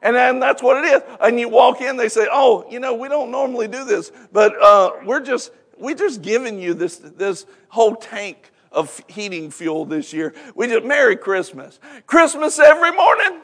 And then that's what it is. And you walk in, they say, Oh, you know, we don't normally do this, but uh, we're just we're just giving you this, this whole tank of heating fuel this year. We just Merry Christmas. Christmas every morning.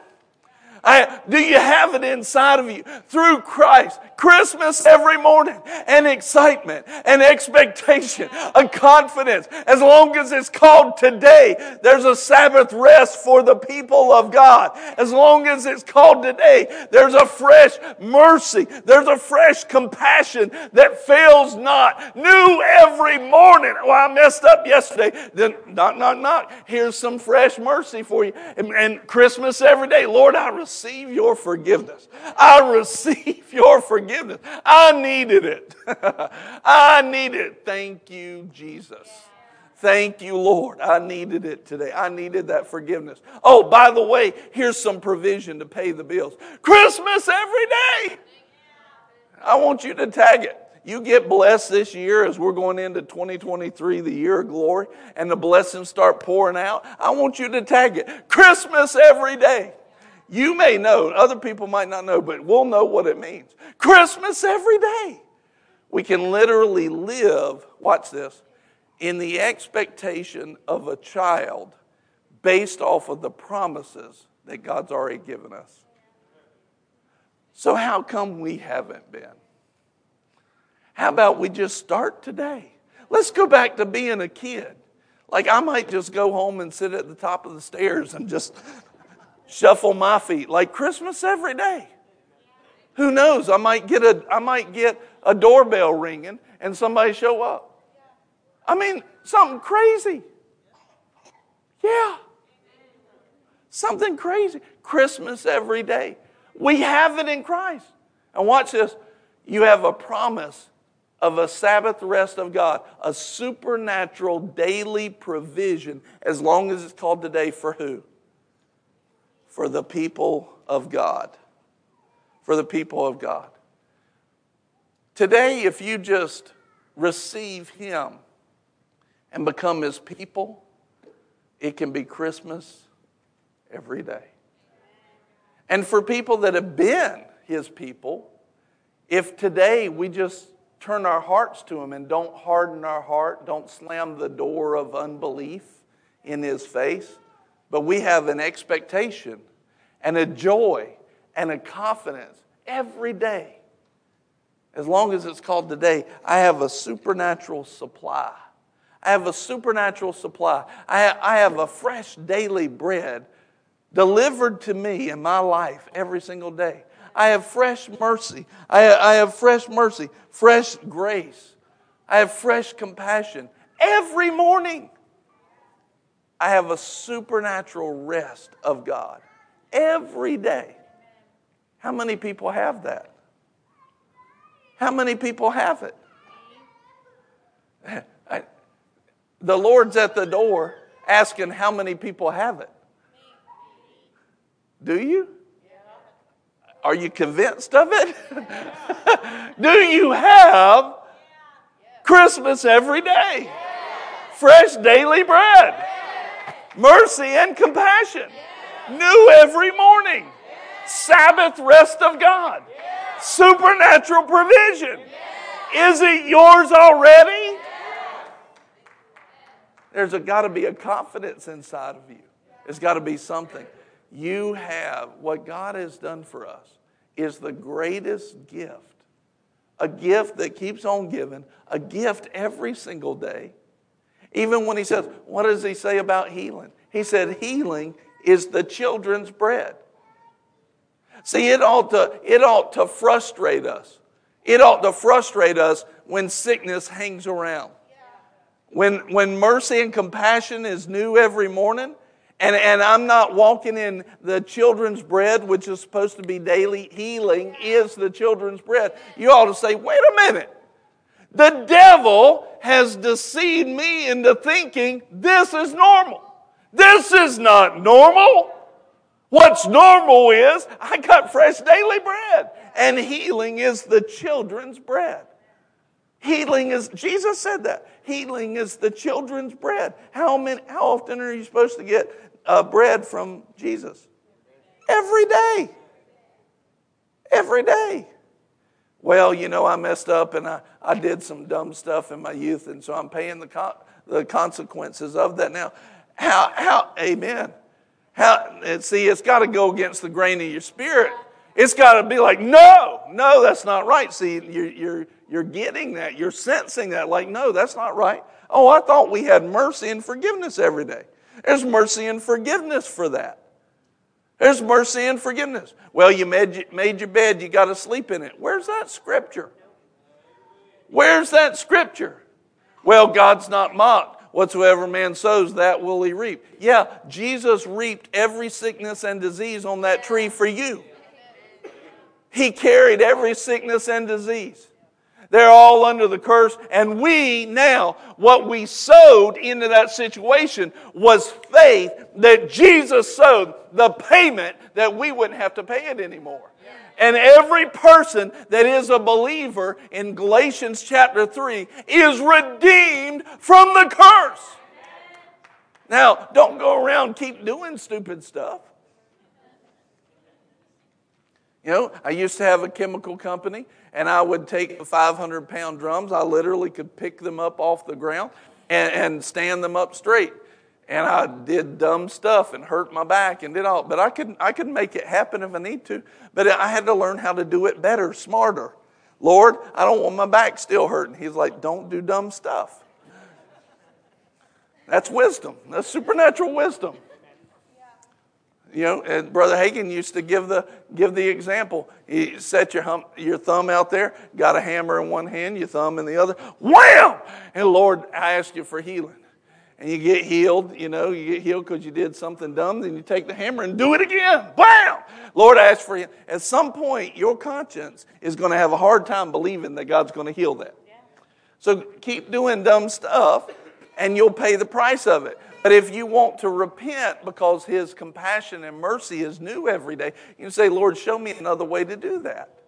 I, do you have it inside of you through Christ? Christmas every morning, and excitement, and expectation, a confidence. As long as it's called today, there's a Sabbath rest for the people of God. As long as it's called today, there's a fresh mercy, there's a fresh compassion that fails not. New every morning. Well, I messed up yesterday. Then, knock, knock, knock. Here's some fresh mercy for you. And, and Christmas every day. Lord, I receive receive your forgiveness. I receive your forgiveness. I needed it. I needed it. Thank you, Jesus. Thank you, Lord. I needed it today. I needed that forgiveness. Oh, by the way, here's some provision to pay the bills. Christmas every day. I want you to tag it. You get blessed this year as we're going into 2023, the year of glory, and the blessings start pouring out. I want you to tag it. Christmas every day. You may know, other people might not know, but we'll know what it means. Christmas every day. We can literally live, watch this, in the expectation of a child based off of the promises that God's already given us. So, how come we haven't been? How about we just start today? Let's go back to being a kid. Like, I might just go home and sit at the top of the stairs and just shuffle my feet like Christmas every day. Who knows? I might get a I might get a doorbell ringing and somebody show up. I mean, something crazy. Yeah. Something crazy. Christmas every day. We have it in Christ. And watch this. You have a promise of a Sabbath rest of God, a supernatural daily provision, as long as it's called today for who? For the people of God. For the people of God. Today, if you just receive Him and become His people, it can be Christmas every day. And for people that have been His people, if today we just turn our hearts to Him and don't harden our heart, don't slam the door of unbelief in His face, but we have an expectation and a joy and a confidence every day. As long as it's called today, I have a supernatural supply. I have a supernatural supply. I I have a fresh daily bread delivered to me in my life every single day. I have fresh mercy. I, I have fresh mercy, fresh grace. I have fresh compassion every morning. I have a supernatural rest of God every day. How many people have that? How many people have it? I, the Lord's at the door asking how many people have it. Do you? Are you convinced of it? Do you have Christmas every day? Fresh daily bread, mercy and compassion, new every morning, Sabbath rest of God, supernatural provision. Is it yours already? There's got to be a confidence inside of you. There's got to be something. You have what God has done for us is the greatest gift. A gift that keeps on giving, a gift every single day. Even when he says, What does he say about healing? He said, Healing is the children's bread. See, it ought to, it ought to frustrate us. It ought to frustrate us when sickness hangs around. When, when mercy and compassion is new every morning, and, and I'm not walking in the children's bread, which is supposed to be daily healing, is the children's bread. You ought to say, wait a minute. The devil has deceived me into thinking this is normal. This is not normal. What's normal is I got fresh daily bread, and healing is the children's bread. Healing is, Jesus said that. Healing is the children's bread. How, many, how often are you supposed to get uh, bread from Jesus? Every day. Every day. Well, you know, I messed up and I, I did some dumb stuff in my youth, and so I'm paying the, con- the consequences of that now. How, how, amen. How, see, it's got to go against the grain of your spirit. It's got to be like, no, no, that's not right. See, you're, you're, you're getting that. You're sensing that. Like, no, that's not right. Oh, I thought we had mercy and forgiveness every day. There's mercy and forgiveness for that. There's mercy and forgiveness. Well, you made, made your bed, you got to sleep in it. Where's that scripture? Where's that scripture? Well, God's not mocked. Whatsoever man sows, that will he reap. Yeah, Jesus reaped every sickness and disease on that tree for you. He carried every sickness and disease. They're all under the curse. And we now, what we sowed into that situation was faith that Jesus sowed, the payment that we wouldn't have to pay it anymore. And every person that is a believer in Galatians chapter 3 is redeemed from the curse. Now, don't go around keep doing stupid stuff. You know, I used to have a chemical company, and I would take 500 pound drums. I literally could pick them up off the ground and, and stand them up straight. And I did dumb stuff and hurt my back and did all, but I could, I could make it happen if I need to. But I had to learn how to do it better, smarter. Lord, I don't want my back still hurting. He's like, don't do dumb stuff. That's wisdom. That's supernatural wisdom. You know, and Brother Hagin used to give the, give the example. He set your, hum, your thumb out there, got a hammer in one hand, your thumb in the other, wham! And Lord, I ask you for healing. And you get healed, you know, you get healed because you did something dumb, then you take the hammer and do it again. Bam! Lord, I ask for you. At some point, your conscience is going to have a hard time believing that God's going to heal that. So keep doing dumb stuff, and you'll pay the price of it. But if you want to repent because His compassion and mercy is new every day, you say, Lord, show me another way to do that.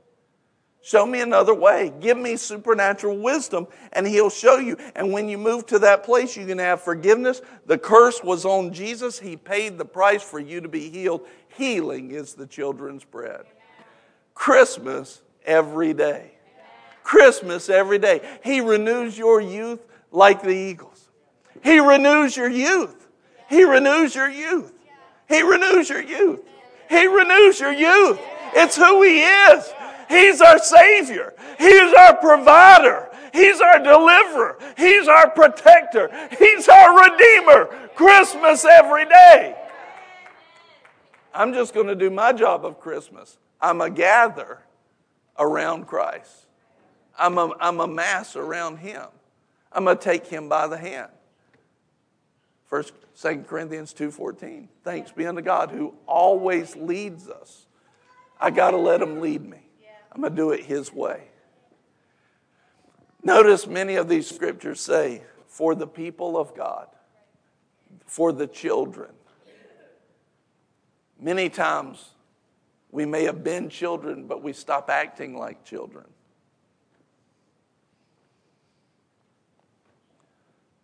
Show me another way. Give me supernatural wisdom, and He'll show you. And when you move to that place, you can have forgiveness. The curse was on Jesus, He paid the price for you to be healed. Healing is the children's bread. Christmas every day. Christmas every day. He renews your youth like the eagles. He renews your youth. He renews your youth. He renews your youth. He renews your youth. It's who He is. He's our Savior. He's our provider. He's our deliverer. He's our protector. He's our Redeemer. Christmas every day. I'm just going to do my job of Christmas. I'm a gather around Christ. I'm a, I'm a mass around Him. I'm going to take Him by the hand. First, Second Corinthians 2.14. Thanks be unto God who always leads us. I got to let Him lead me. I'm going to do it His way. Notice many of these scriptures say, for the people of God, for the children. Many times we may have been children, but we stop acting like children.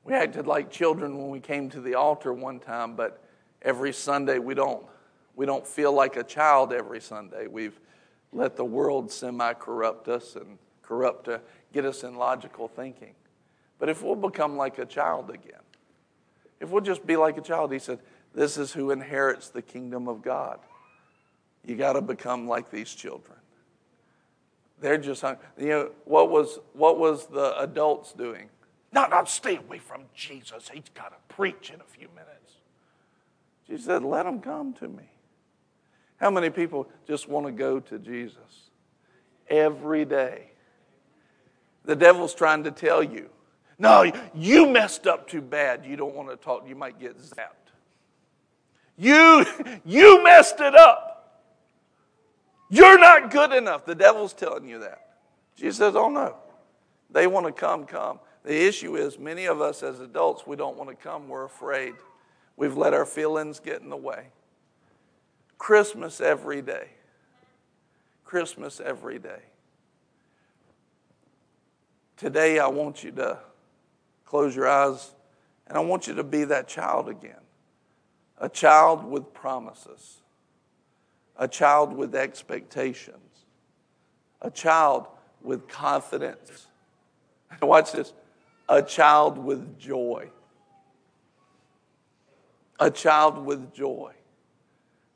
We acted like children when we came to the altar one time, but every Sunday we don't. We don't feel like a child every Sunday. We've let the world semi corrupt us and corrupt, uh, get us in logical thinking. But if we'll become like a child again, if we'll just be like a child, he said, this is who inherits the kingdom of God. You got to become like these children. They're just, you know, what was, what was the adults doing? No, no, stay away from Jesus. He's got to preach in a few minutes. She said, let him come to me. How many people just want to go to Jesus every day? The devil's trying to tell you, no, you messed up too bad. You don't want to talk. You might get zapped. You, you messed it up. You're not good enough. The devil's telling you that. Jesus says, oh no. They want to come, come. The issue is many of us as adults, we don't want to come. We're afraid. We've let our feelings get in the way. Christmas every day. Christmas every day. Today, I want you to close your eyes and I want you to be that child again. A child with promises, a child with expectations, a child with confidence. Watch this a child with joy. A child with joy.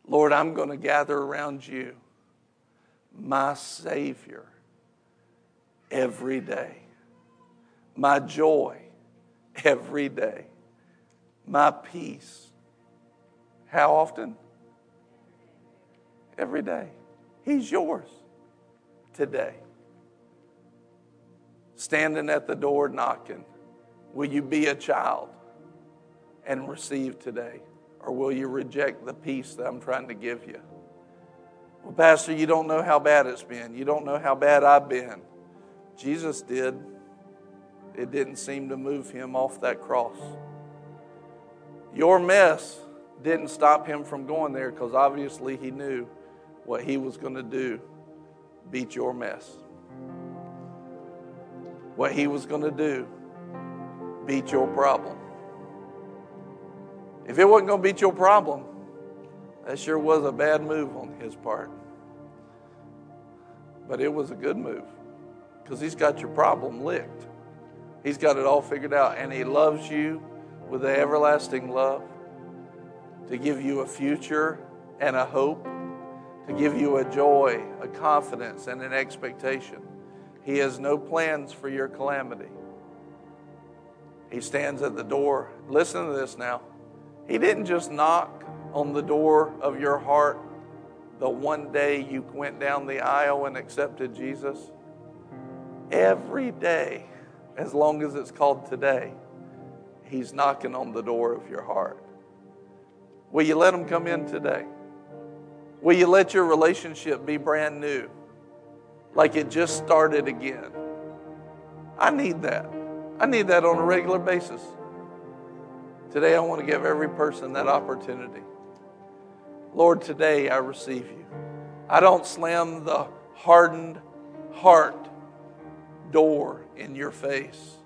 Lord, I'm going to gather around you, my Savior, every day, my joy every day, my peace. How often? Every day. He's yours today. Standing at the door knocking, will you be a child and receive today? or will you reject the peace that I'm trying to give you? Well, Pastor, you don't know how bad it's been. You don't know how bad I've been. Jesus did. It didn't seem to move him off that cross. Your mess didn't stop him from going there because obviously he knew what he was going to do beat your mess. What he was going to do beat your problem. If it wasn't going to beat your problem, that sure was a bad move on his part. But it was a good move because he's got your problem licked. He's got it all figured out, and he loves you with an everlasting love to give you a future and a hope, to give you a joy, a confidence, and an expectation. He has no plans for your calamity. He stands at the door. Listen to this now. He didn't just knock on the door of your heart the one day you went down the aisle and accepted Jesus. Every day, as long as it's called today, He's knocking on the door of your heart. Will you let Him come in today? Will you let your relationship be brand new, like it just started again? I need that. I need that on a regular basis. Today, I want to give every person that opportunity. Lord, today I receive you. I don't slam the hardened heart door in your face.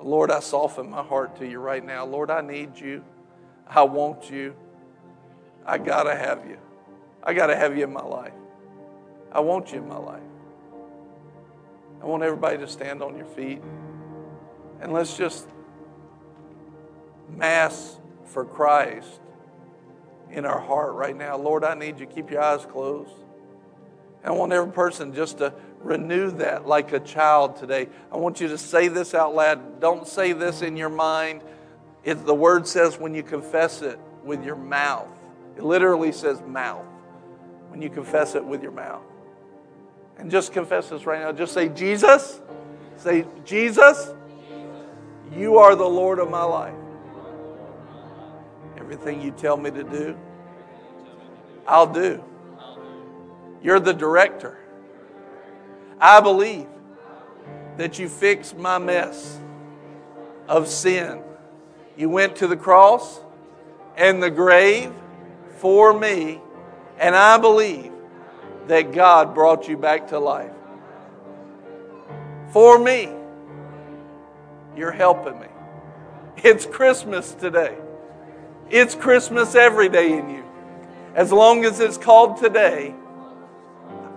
Lord, I soften my heart to you right now. Lord, I need you. I want you. I got to have you. I got to have you in my life. I want you in my life. I want everybody to stand on your feet. And let's just mass for Christ in our heart right now. Lord, I need you. Keep your eyes closed. I want every person just to renew that like a child today. I want you to say this out loud. Don't say this in your mind. It, the word says when you confess it with your mouth, it literally says mouth. When you confess it with your mouth. And just confess this right now. Just say, Jesus. Say, Jesus, you are the Lord of my life. Everything you tell me to do, I'll do. You're the director. I believe that you fixed my mess of sin. You went to the cross and the grave for me, and I believe that God brought you back to life. For me, you're helping me. It's Christmas today. It's Christmas every day in you. As long as it's called today,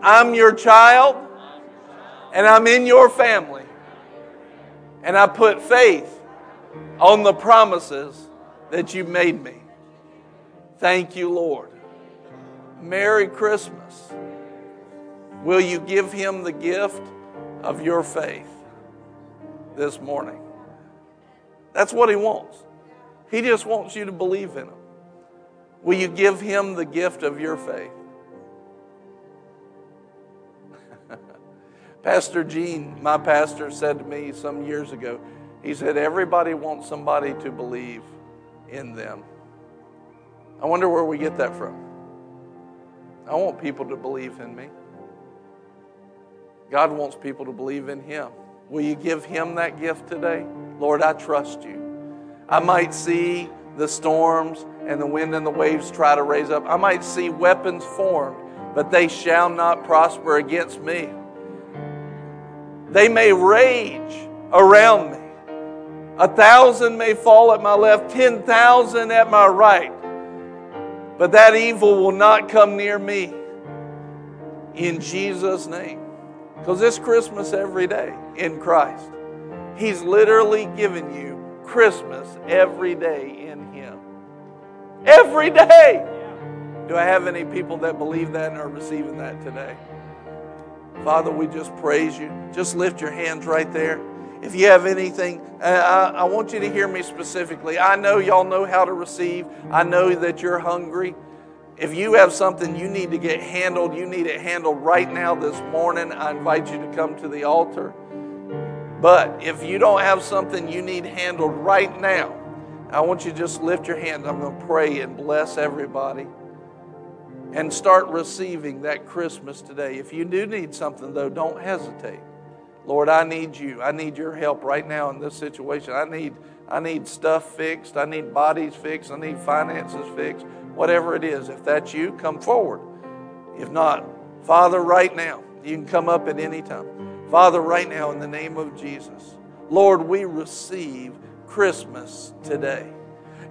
I'm your child and I'm in your family. And I put faith on the promises that you made me. Thank you, Lord. Merry Christmas. Will you give him the gift of your faith this morning? That's what he wants. He just wants you to believe in him. Will you give him the gift of your faith? Pastor Gene, my pastor, said to me some years ago, he said, Everybody wants somebody to believe in them. I wonder where we get that from. I want people to believe in me. God wants people to believe in Him. Will you give Him that gift today? Lord, I trust you. I might see the storms and the wind and the waves try to raise up. I might see weapons formed, but they shall not prosper against me. They may rage around me. A thousand may fall at my left, ten thousand at my right, but that evil will not come near me. In Jesus' name. Because it's Christmas every day in Christ. He's literally given you Christmas every day in Him. Every day. Do I have any people that believe that and are receiving that today? Father, we just praise you. Just lift your hands right there. If you have anything, I, I, want you to hear me specifically. I know y'all know how to receive, I know that you're hungry. If you have something you need to get handled, you need it handled right now this morning, I invite you to come to the altar. But if you don't have something you need handled right now, I want you to just lift your hands. I'm going to pray and bless everybody and start receiving that Christmas today. If you do need something, though, don't hesitate. Lord, I need you. I need your help right now in this situation. I need, I need stuff fixed. I need bodies fixed. I need finances fixed whatever it is. If that's you, come forward. If not, Father, right now, you can come up at any time. Father, right now, in the name of Jesus, Lord, we receive Christmas today.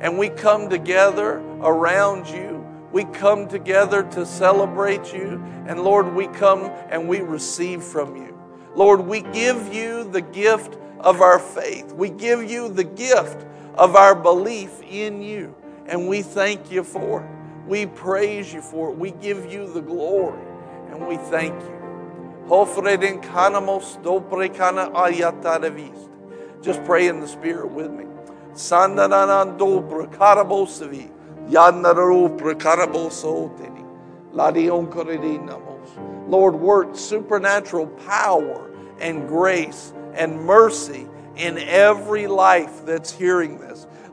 And we come together around you. We come together to celebrate you. And Lord, we come and we receive from you. Lord, we give you the gift of our faith. We give you the gift of our belief in you. And we thank you for it. We praise you for it. We give you the glory and we thank you. Just pray in the Spirit with me. Lord, work supernatural power and grace and mercy in every life that's hearing this.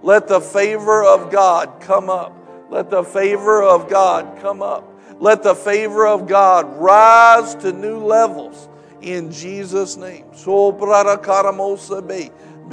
Let the favor of God come up. Let the favor of God come up. Let the favor of God rise to new levels in Jesus' name.